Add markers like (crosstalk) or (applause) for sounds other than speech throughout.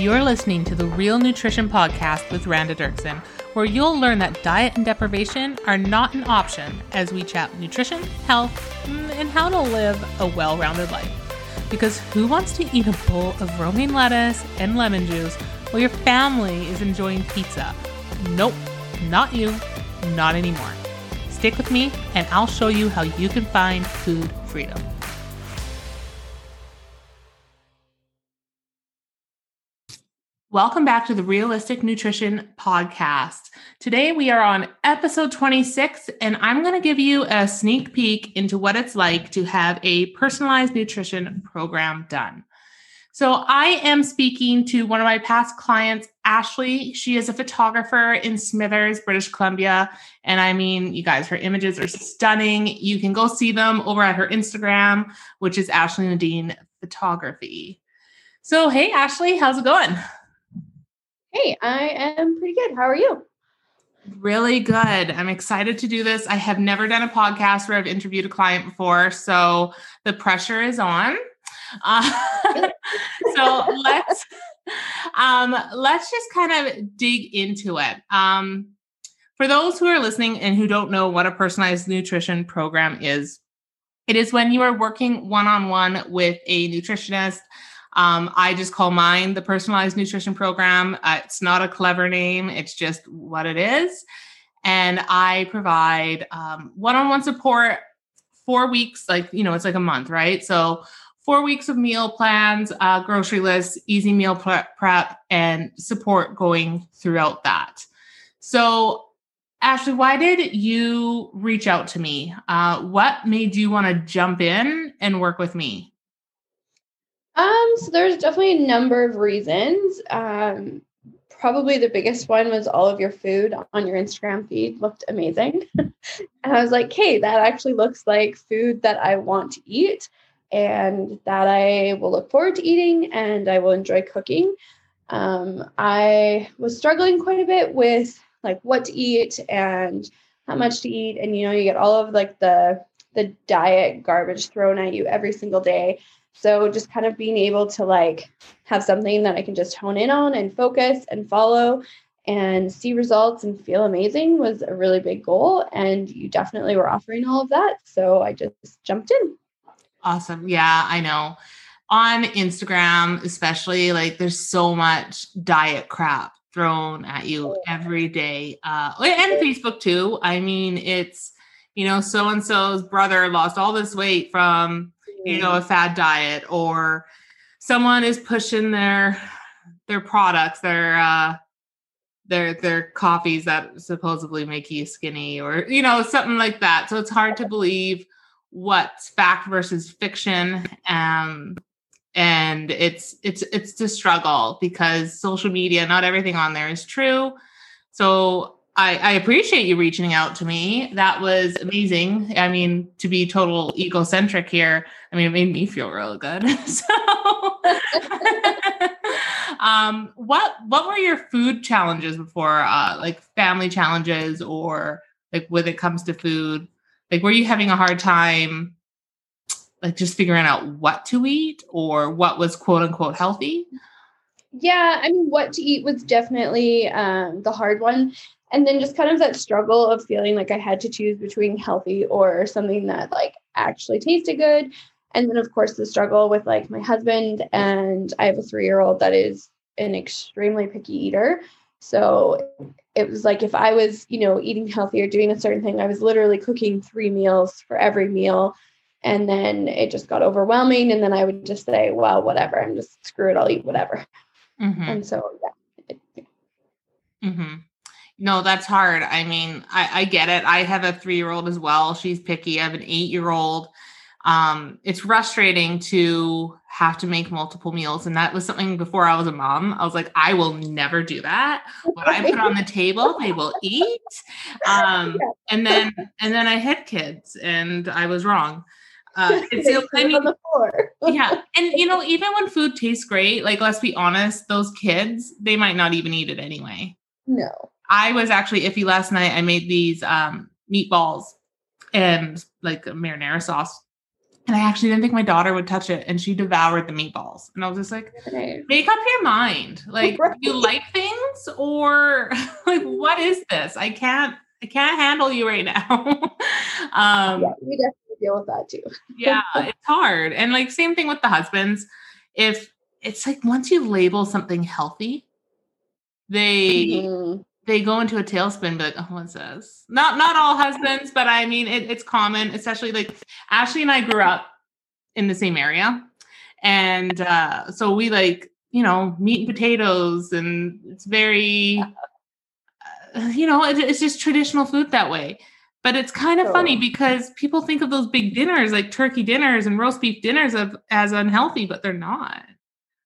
You're listening to the Real Nutrition Podcast with Randa Derkson, where you'll learn that diet and deprivation are not an option as we chat nutrition, health, mm, and how to live a well rounded life. Because who wants to eat a bowl of romaine lettuce and lemon juice while your family is enjoying pizza? Nope, not you, not anymore. Stick with me, and I'll show you how you can find food freedom. Welcome back to the Realistic Nutrition Podcast. Today we are on episode 26, and I'm going to give you a sneak peek into what it's like to have a personalized nutrition program done. So, I am speaking to one of my past clients, Ashlee. She is a photographer in Smithers, British Columbia. And I mean, you guys, her images are stunning. You can go see them over at her Instagram, which is Ashlee Nadine Photography. So, hey, Ashlee, how's it going? Hey, I am pretty good. How are you? Really good. I'm excited to do this. I have never done a podcast where I've interviewed a client before, so the pressure is on. Uh, (laughs) so let's um, let's just kind of dig into it. Um, for those who are listening and who don't know what a personalized nutrition program is, it is when you are working one on one with a nutritionist um, I just call mine the personalized nutrition program. Uh, it's not a clever name, it's just what it is. And I provide one on one support, four weeks, like, you know, it's like a month, right? So, four weeks of meal plans, uh, grocery lists, easy meal prep, and support going throughout that. So, Ashlee, why did you reach out to me? Uh, what made you want to jump in and work with me? Um, so there's definitely a number of reasons. Um, probably the biggest one was all of your food on your Instagram feed looked amazing. (laughs) and I was like, hey, that actually looks like food that I want to eat and that I will look forward to eating and I will enjoy cooking. Um, I was struggling quite a bit with like what to eat and how much to eat. And you know, you get all of like the the diet garbage thrown at you every single day. So just kind of being able to like have something that I can just hone in on and focus and follow and see results and feel amazing was a really big goal. And you definitely were offering all of that. So I just jumped in. Awesome. Yeah, I know. On Instagram, especially, like there's so much diet crap thrown at you oh, every day. Uh, and Facebook too. I mean, it's, you know, so and so's brother lost all this weight from you know a fad diet or someone is pushing their their products their uh their their coffees that supposedly make you skinny or you know something like that. So it's hard to believe what's fact versus fiction um and it's it's it's to struggle because social media not everything on there is true. So I, I, appreciate you reaching out to me. That was amazing. I mean, to be total egocentric here, I mean, it made me feel real good. (laughs) so, (laughs) um, what what were your food challenges before, uh, like family challenges, or like when it comes to food? Like, were you having a hard time, like just figuring out what to eat, or what was quote unquote healthy? Yeah, I mean, what to eat was definitely um, the hard one and then just kind of that struggle of feeling like I had to choose between healthy or something that like actually tasted good. And then of course the struggle with like my husband and I have a 3-year-old that is an extremely picky eater. So it was like if I was, you know, eating healthy or doing a certain thing, I was literally cooking 3 meals for every meal and then it just got overwhelming and then I would just say, well, whatever, I'm just screw it, I'll eat whatever. Mm-hmm. And so yeah. Mm-hmm. No, that's hard. I mean, I, I get it. I have a three year old as well. She's picky. I have an eight year old. Um, it's frustrating to have to make multiple meals. And that was something before I was a mom. I was like, I will never do that. What I put on the table, they will eat. Um, (laughs) and then and then I had kids and I was wrong. Uh, (laughs) it's I mean, (laughs) yeah, and you know, even when food tastes great, like let's be honest, those kids they might not even eat it anyway. No, I was actually iffy last night. I made these um, meatballs and like a marinara sauce. And I actually didn't think my daughter would touch it, and she devoured the meatballs. And I was just like, make up your mind. Like, you like things, or (laughs) like, what is this? I can't, I can't handle you right now. (laughs) um, Yeah, we definitely deal with that too. yeah, it's hard. And like, same thing with the husbands. If it's like once you label something healthy, they Mhm. They go into a tailspin, but oh, what's this? Not not all husbands, but I mean it, it's common, especially like Ashlee and I grew up in the same area, and uh, so we like you know meat and potatoes, and it's very uh, you know it, it's just traditional food that way. But it's kind of funny because people think of those big dinners like turkey dinners and roast beef dinners of, as unhealthy, but they're not.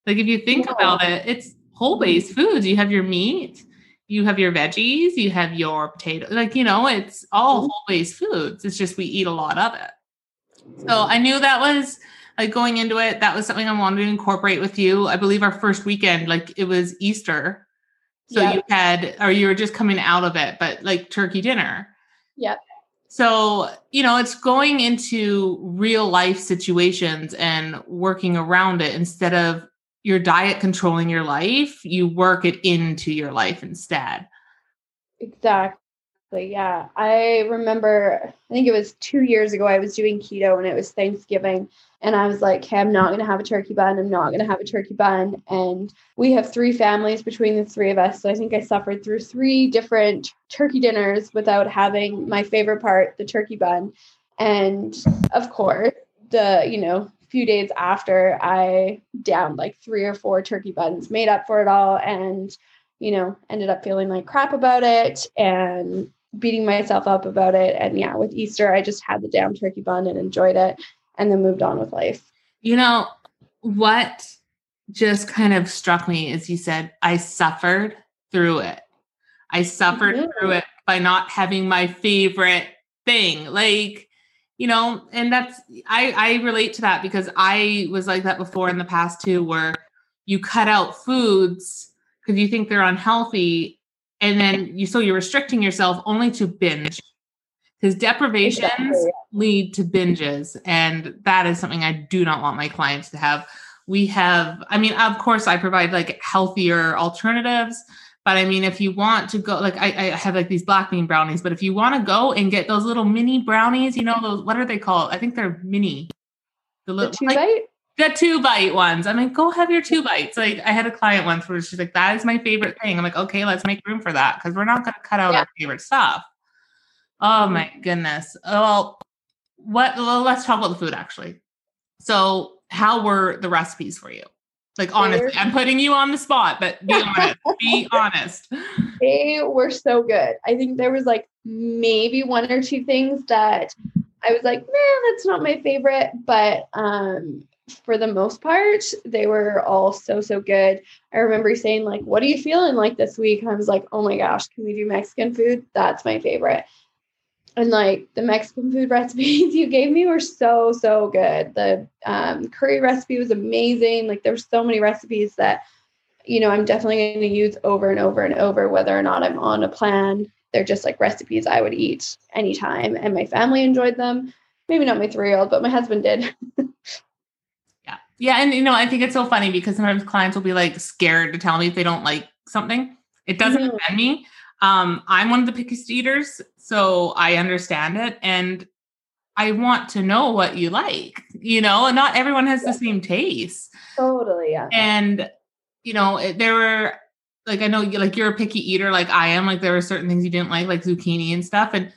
Like if you think No. about it, it's whole based foods. You have your meat, you have your veggies, you have your potato. Like, you know, it's all Mhm. whole based foods. It's just we eat a lot of it. So I knew that was like going into it, that was something I wanted to incorporate with you. I believe our first weekend, like it was Easter. So Yep. you had, or you were just coming out of it, but like turkey dinner. Yep. So, you know, it's going into real life situations and working around it instead of your diet controlling your life, you work it into your life instead. Exactly. Yeah. I remember, I think it was two years ago, I was doing keto and it was Thanksgiving. And I was like, hey, I'm not going to have a turkey bun. I'm not going to have a turkey bun. And we have three families between the three of us. So I think I suffered through three different turkey dinners without having my favorite part, the turkey bun. And of course, the, you know, few days after I downed like three or four turkey buns, made up for it all. And you know, ended up feeling like crap about it and beating myself up about it. And yeah, with Easter, I just had the damn turkey bun and enjoyed it and then moved on with life. You know, what just kind of struck me is you said, I suffered through it. I suffered Mhm. through it by not having my favorite thing. Like, you know, and that's I I relate to that because I was like that before in the past too, where you cut out foods because you think they're unhealthy, and then you so you're restricting yourself only to binge because deprivations Exactly. lead to binges, and that is something I do not want my clients to have. We have, I mean, of course, I provide like healthier alternatives. But I mean, if you want to go, like I, I have like these black bean brownies, but if you want to go and get those little mini brownies, you know, those, what are they called? I think they're mini. The The little, two like, bite? the two bite ones. I mean, go have your two bites. Like I had a client once where she's like, that is my favorite thing. I'm like, okay, let's make room for that because we're not going to cut out Yeah. our favorite stuff. Oh my goodness. Well, what? Well, let's talk about the food actually. So, how were the recipes for you? Like honestly, They're- I'm putting you on the spot, but be honest. be (laughs) honest. They were so good. I think there was like maybe one or two things that I was like, man, that's not my favorite. But um, for the most part, they were all so, so good. I remember saying, like, what are you feeling like this week? And I was like, oh my gosh, can we do Mexican food? That's my favorite. And like the Mexican food (laughs) recipes you gave me were so, so good. The um, curry recipe was amazing. Like there's so many recipes that you know, I'm definitely going to use over and over and over, whether or not I'm on a plan. They're just like recipes I would eat anytime. And my family enjoyed them. Maybe not my three year old, but my husband did. (laughs) Yeah. Yeah. And, you know, I think it's so funny because sometimes clients will be like scared to tell me if they don't like something. It doesn't Mhm. offend me. Um, I'm one of the pickiest eaters, so I understand it. And I want to know what you like, you know, and not everyone has the same taste. totally. Yeah. And, you know, it, there were, like, I know you like you're a picky eater, like I am. Like, there were certain things you didn't like, like zucchini and stuff. And,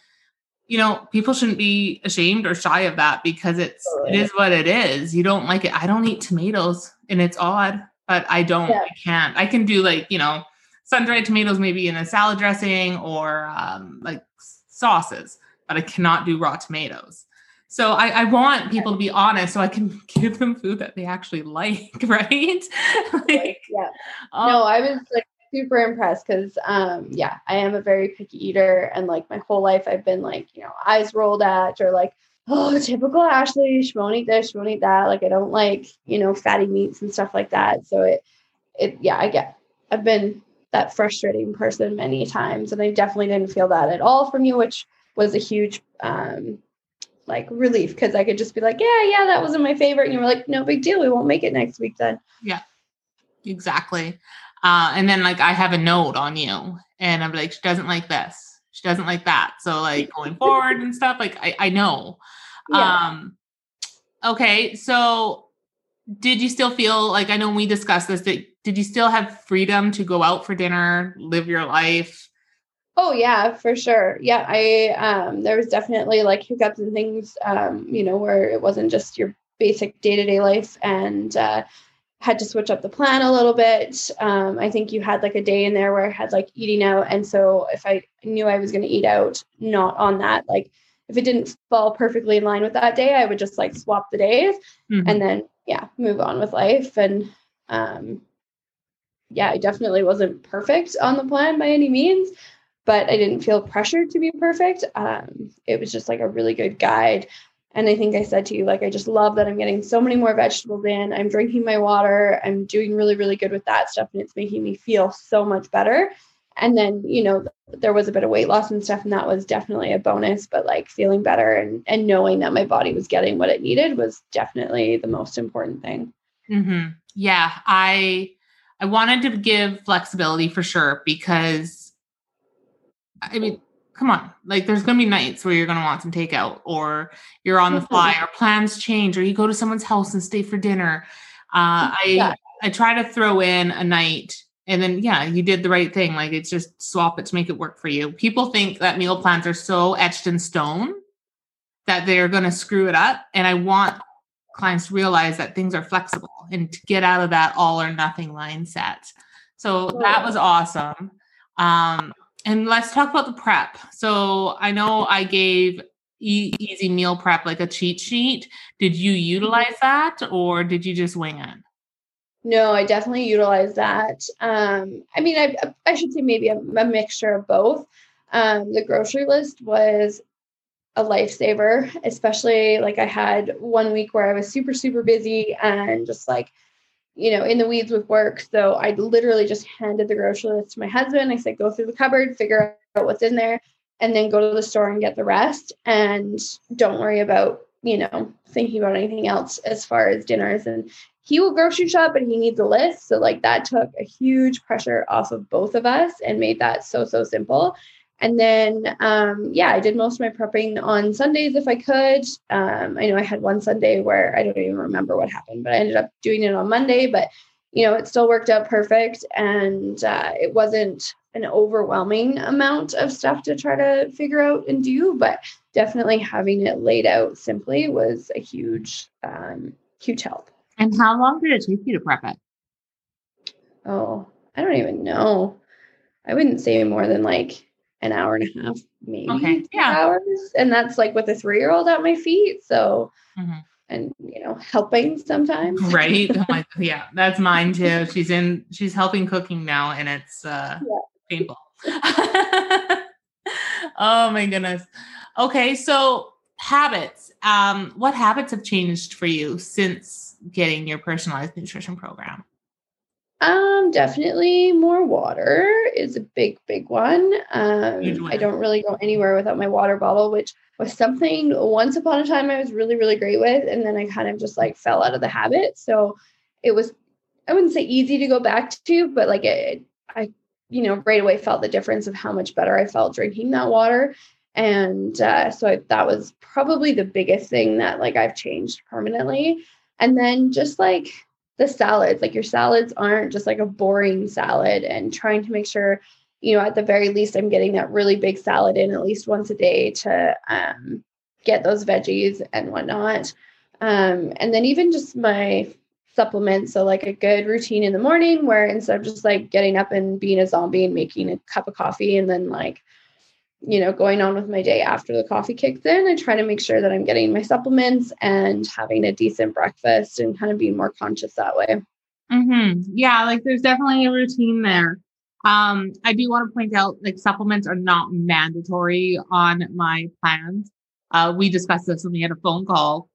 you know, people shouldn't be ashamed or shy of that because it's it Totally. is what it is. You don't like it. I don't eat tomatoes, and it's odd, but I don't. Yeah. I can't. I can do like you know, sun dried tomatoes maybe in a salad dressing or um, like sauces, but I cannot do raw tomatoes. So I, I want people to be honest, so I can (laughs) give them food that they actually (laughs) like, right? (laughs) like, yeah. oh, No, I was like super impressed because um yeah, I am a very picky eater and like my whole life I've been like, you know, eyes rolled at or like, oh typical Ashlee, she won't eat this, she won't eat that. Like I don't like, you know, fatty meats and stuff like that. So it it yeah, I get I've been that frustrating person many times and I definitely didn't feel that at all from you, which was a huge um like relief because I could just be like, yeah, yeah, that wasn't my favorite. And you were like, no big deal. We won't make it next week then. Yeah, exactly. Uh, and then like I have a note on you and I'm like, she doesn't like this. She doesn't like that. So like going forward and stuff, like I, I know. Yeah. Um, okay. So did you still feel like, I know we discussed this, that did you still have freedom to go out for dinner, live your life? Oh yeah, for sure. Yeah, I um there was definitely like hiccups and things um you know where it wasn't just your basic day-to-day life and uh had to switch up the plan a little bit. Um, I think you had like a day in there where I had like eating out. And so if I knew I was going to eat out, not on that, like if it didn't fall perfectly in line with that day, I would just like swap the days mm-hmm. and then, yeah, move on with life. And um, yeah, I definitely wasn't perfect on the plan by any means, but I didn't feel pressured to be perfect. Um, it was just like a really good guide and I think I said to you, like, I just love that I'm getting so many more vegetables in. I'm drinking my water. I'm doing really, really good with that stuff. And it's making me feel so much better. And then, you know, there was a bit of weight loss and stuff. And that was definitely a bonus. But like feeling better and, and knowing that my body was getting what it needed was definitely the most important thing. Mm-hmm. Yeah. I, I wanted to give flexibility for sure because I mean, come on like there's going to be nights where you're going to want some takeout or you're on the fly or plans change or you go to someone's house and stay for dinner uh, i i try to throw in a night and then yeah you did the right thing like it's just swap it to make it work for you people think that meal plans are so etched in stone that they're going to screw it up and i want clients to realize that things are flexible and to get out of that all or nothing mindset so that was awesome um, and let's talk about the prep. So I know I gave e- easy meal prep like a cheat sheet. Did you mm-hmm. utilize that or did you just wing it? No, I definitely utilize that. Um, I mean, I, I should say maybe a, a mixture of both. Um, the grocery list was a lifesaver, especially like I had one week where I was super, super busy and just like you know, in the weeds with work. So I literally just handed the grocery list to my husband. I said, go through the cupboard, figure out what's in there, and then go to the store and get the rest. And don't worry about, you know, thinking about anything else as far as dinners. And he will grocery shop, but he needs a list. So, like, that took a huge pressure off of both of us and made that so, so simple. And then, um, yeah, I did most of my prepping on Sundays if I could. Um, I know I had one Sunday where I don't even remember what happened, but I ended up doing it on Monday. But, you know, it still worked out perfect. And uh, it wasn't an overwhelming amount of stuff to try to figure out and do, but definitely having it laid out simply was a huge, um, huge help. And how long did it take you to prep it? Oh, I don't even know. I wouldn't say more than like an hour and a half, maybe okay. yeah. hours. And that's like with a three year old at my feet. So, mm-hmm. and you know, helping sometimes. Right. yeah, that's mine too. (laughs) She's in, she's helping cooking now and it's uh, yeah. Painful. (laughs) oh my goodness. Okay. So, habits. Um, what habits have changed for you since getting your personalized nutrition program? Um, definitely more water is a big, big one. Um, I don't really go anywhere without my water bottle, which was something once upon a time I was really, really great with, and then I kind of just like fell out of the habit. So it was, I wouldn't say easy to go back to, but like it, I, you know, right away felt the difference of how much better I felt drinking that water. And uh, so I, that was probably the biggest thing that like I've changed permanently. And then just like the salads like your salads aren't just like a boring salad and trying to make sure you know at the very least i'm getting that really big salad in at least once a day to um, get those veggies and whatnot um, and then even just my supplements so like a good routine in the morning where instead of just like getting up and being a zombie and making a cup of coffee and then like you know, going on with my day after the coffee kicks in. I try to make sure that I'm getting my supplements and having a decent breakfast and kind of being more conscious that way. Mm-hmm. Yeah, like there's definitely a routine there. Um, I do want to point out like supplements are not mandatory on my plans. Uh, we discussed this when we had a phone call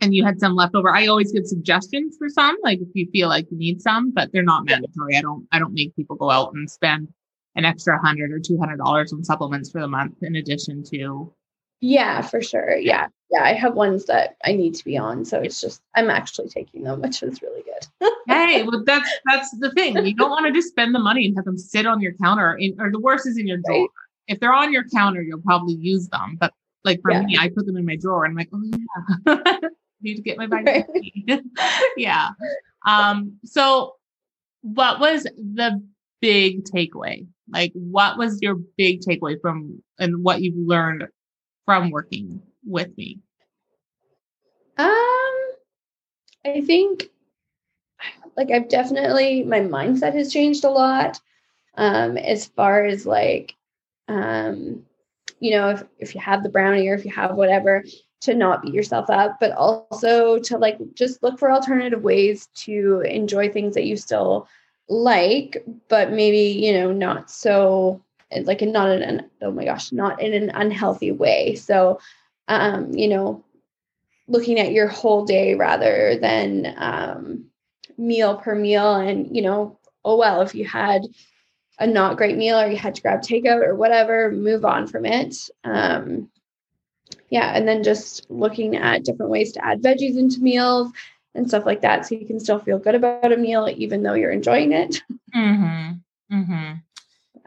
and you had some left over. I always give suggestions for some, like if you feel like you need some, but they're not mandatory. I don't I don't make people go out and spend an extra hundred or two hundred dollars on supplements for the month in addition to yeah for sure yeah yeah, I have ones that I need to be on. So it's just I'm actually taking them, which is really good. (laughs) hey, well that's that's the thing. You don't want to just spend the money and have them sit on your counter in, or the worst is in your drawer. Right. If they're on your counter, you'll probably use them. But like for yeah. me, I put them in my drawer and I'm like, oh yeah. (laughs) need to get my vitamin right. (laughs) yeah. Um, so what was the big takeaway? Like what was your big takeaway from and what you've learned from working with me? Um, I think like I've definitely my mindset has changed a lot. Um, as far as like um, you know, if if you have the brownie or if you have whatever, to not beat yourself up, but also to like just look for alternative ways to enjoy things that you still like, but maybe, you know, not so like not in an oh my gosh, not in an unhealthy way. So um, you know, looking at your whole day rather than um, meal per meal. And, you know, oh, well, if you had a not great meal or you had to grab takeout or whatever, move on from it. Um, yeah. And then just looking at different ways to add veggies into meals and stuff like that. So you can still feel good about a meal, even though you're enjoying it. Mm-hmm. Mm-hmm.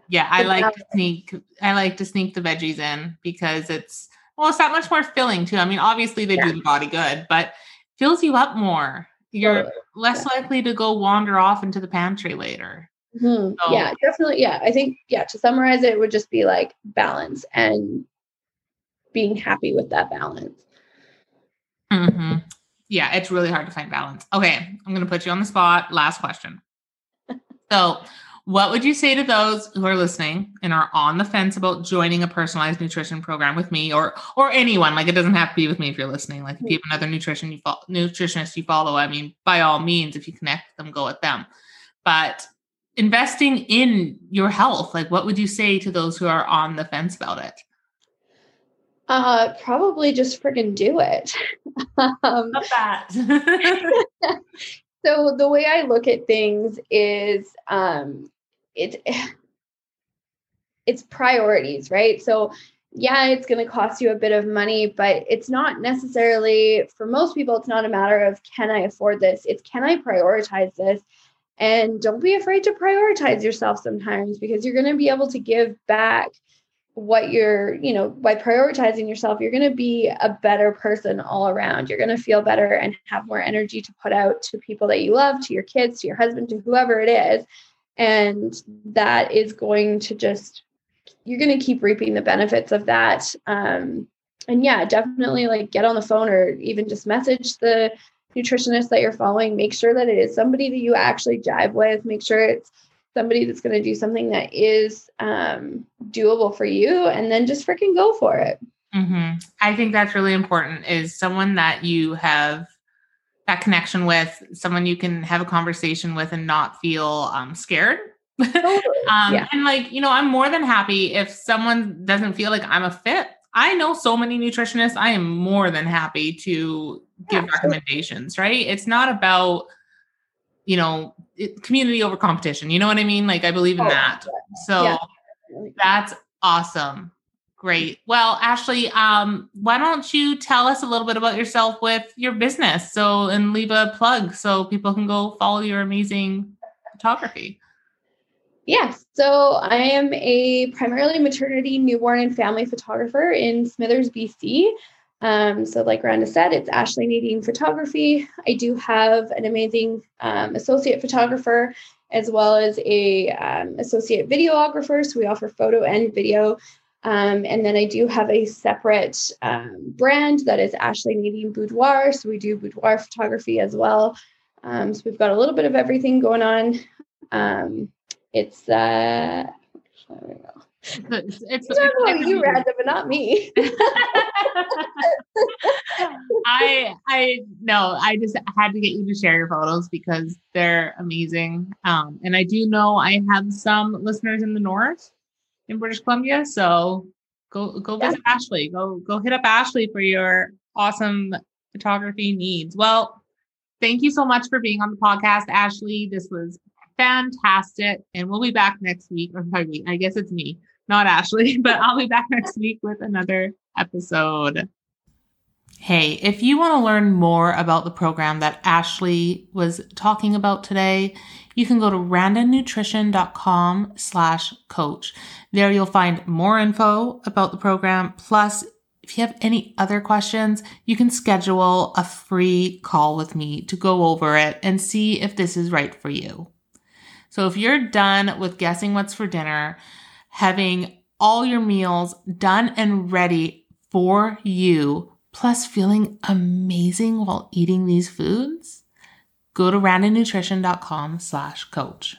Yeah. I like to sneak, I like to sneak the veggies in because it's, well, it's that much more filling too. I mean, obviously they yeah. do the body good, but fills you up more. You're totally. less yeah. likely to go wander off into the pantry later. Mm-hmm. So, yeah, definitely. Yeah, I think yeah. To summarize it, it would just be like balance and being happy with that balance. Mm-hmm. Yeah, it's really hard to find balance. Okay, I'm going to put you on the spot. Last question. (laughs) so, what would you say to those who are listening and are on the fence about joining a personalized nutrition program with me or or anyone? Like it doesn't have to be with me if you're listening. Like if you have another nutrition you follow, nutritionist you follow, I mean, by all means, if you connect them, go with them. But investing in your health, like what would you say to those who are on the fence about it? Uh, probably just friggin' do it. (laughs) um, Not that. (laughs) so the way I look at things is um, it's (sighs) it's priorities, right? So yeah, it's going to cost you a bit of money, but it's not necessarily for most people it's not a matter of can I afford this? It's can I prioritize this? And don't be afraid to prioritize yourself sometimes because you're going to be able to give back what you're, you know, by prioritizing yourself, you're going to be a better person all around. You're going to feel better and have more energy to put out to people that you love, to your kids, to your husband, to whoever it is. And that is going to just you're going to keep reaping the benefits of that. Um, and yeah definitely like get on the phone or even just message the nutritionist that you're following. Make sure that it is somebody that you actually jive with. Make sure it's somebody that's going to do something that is um, doable for you and then just freaking go for it mm-hmm. i think that's really important is someone that you have that connection with someone you can have a conversation with and not feel um, scared. Totally. (laughs) um, yeah. And like, you know, I'm more than happy if someone doesn't feel like I'm a fit. I know so many nutritionists. I am more than happy to give yeah, recommendations, right? It's not about, you know, it, community over competition. You know what I mean? Like, I believe in oh, that. Yeah. So yeah. that's awesome. Great. Well, Ashlee, um, why don't you tell us a little bit about yourself with your business? So, and leave a plug so people can go follow your amazing photography. Yes. So, I am a primarily maternity, newborn, and family photographer in Smithers, BC. Um, so, like Randa said, it's Ashlee Nadine Photography. I do have an amazing um, associate photographer as well as a um, associate videographer. So we offer photo and video um, and then I do have a separate um, brand that is Ashlee Nadine Boudoir. So we do boudoir photography as well. Um, so we've got a little bit of everything going on. It's uh, it's, it's, it's you, Randa, but not me. (laughs) I I no, I just had to get you to share your photos because they're amazing. Um, and I do know I have some listeners in the north in British Columbia. So go go visit yeah. Ashlee. Go go hit up Ashlee for your awesome photography needs. Well, thank you so much for being on the podcast, Ashlee. This was fantastic. And we'll be back next week. Or me, I guess it's me, not Ashlee, (laughs) but I'll be back next week with another episode. Hey, if you want to learn more about the program that Ashlee was talking about today, you can go to randanutrition.com slash coach. There you'll find more info about the program. Plus, if you have any other questions, you can schedule a free call with me to go over it and see if this is right for you. So if you're done with guessing what's for dinner, having all your meals done and ready for you, plus feeling amazing while eating these foods, go to randanutrition.com slash coach.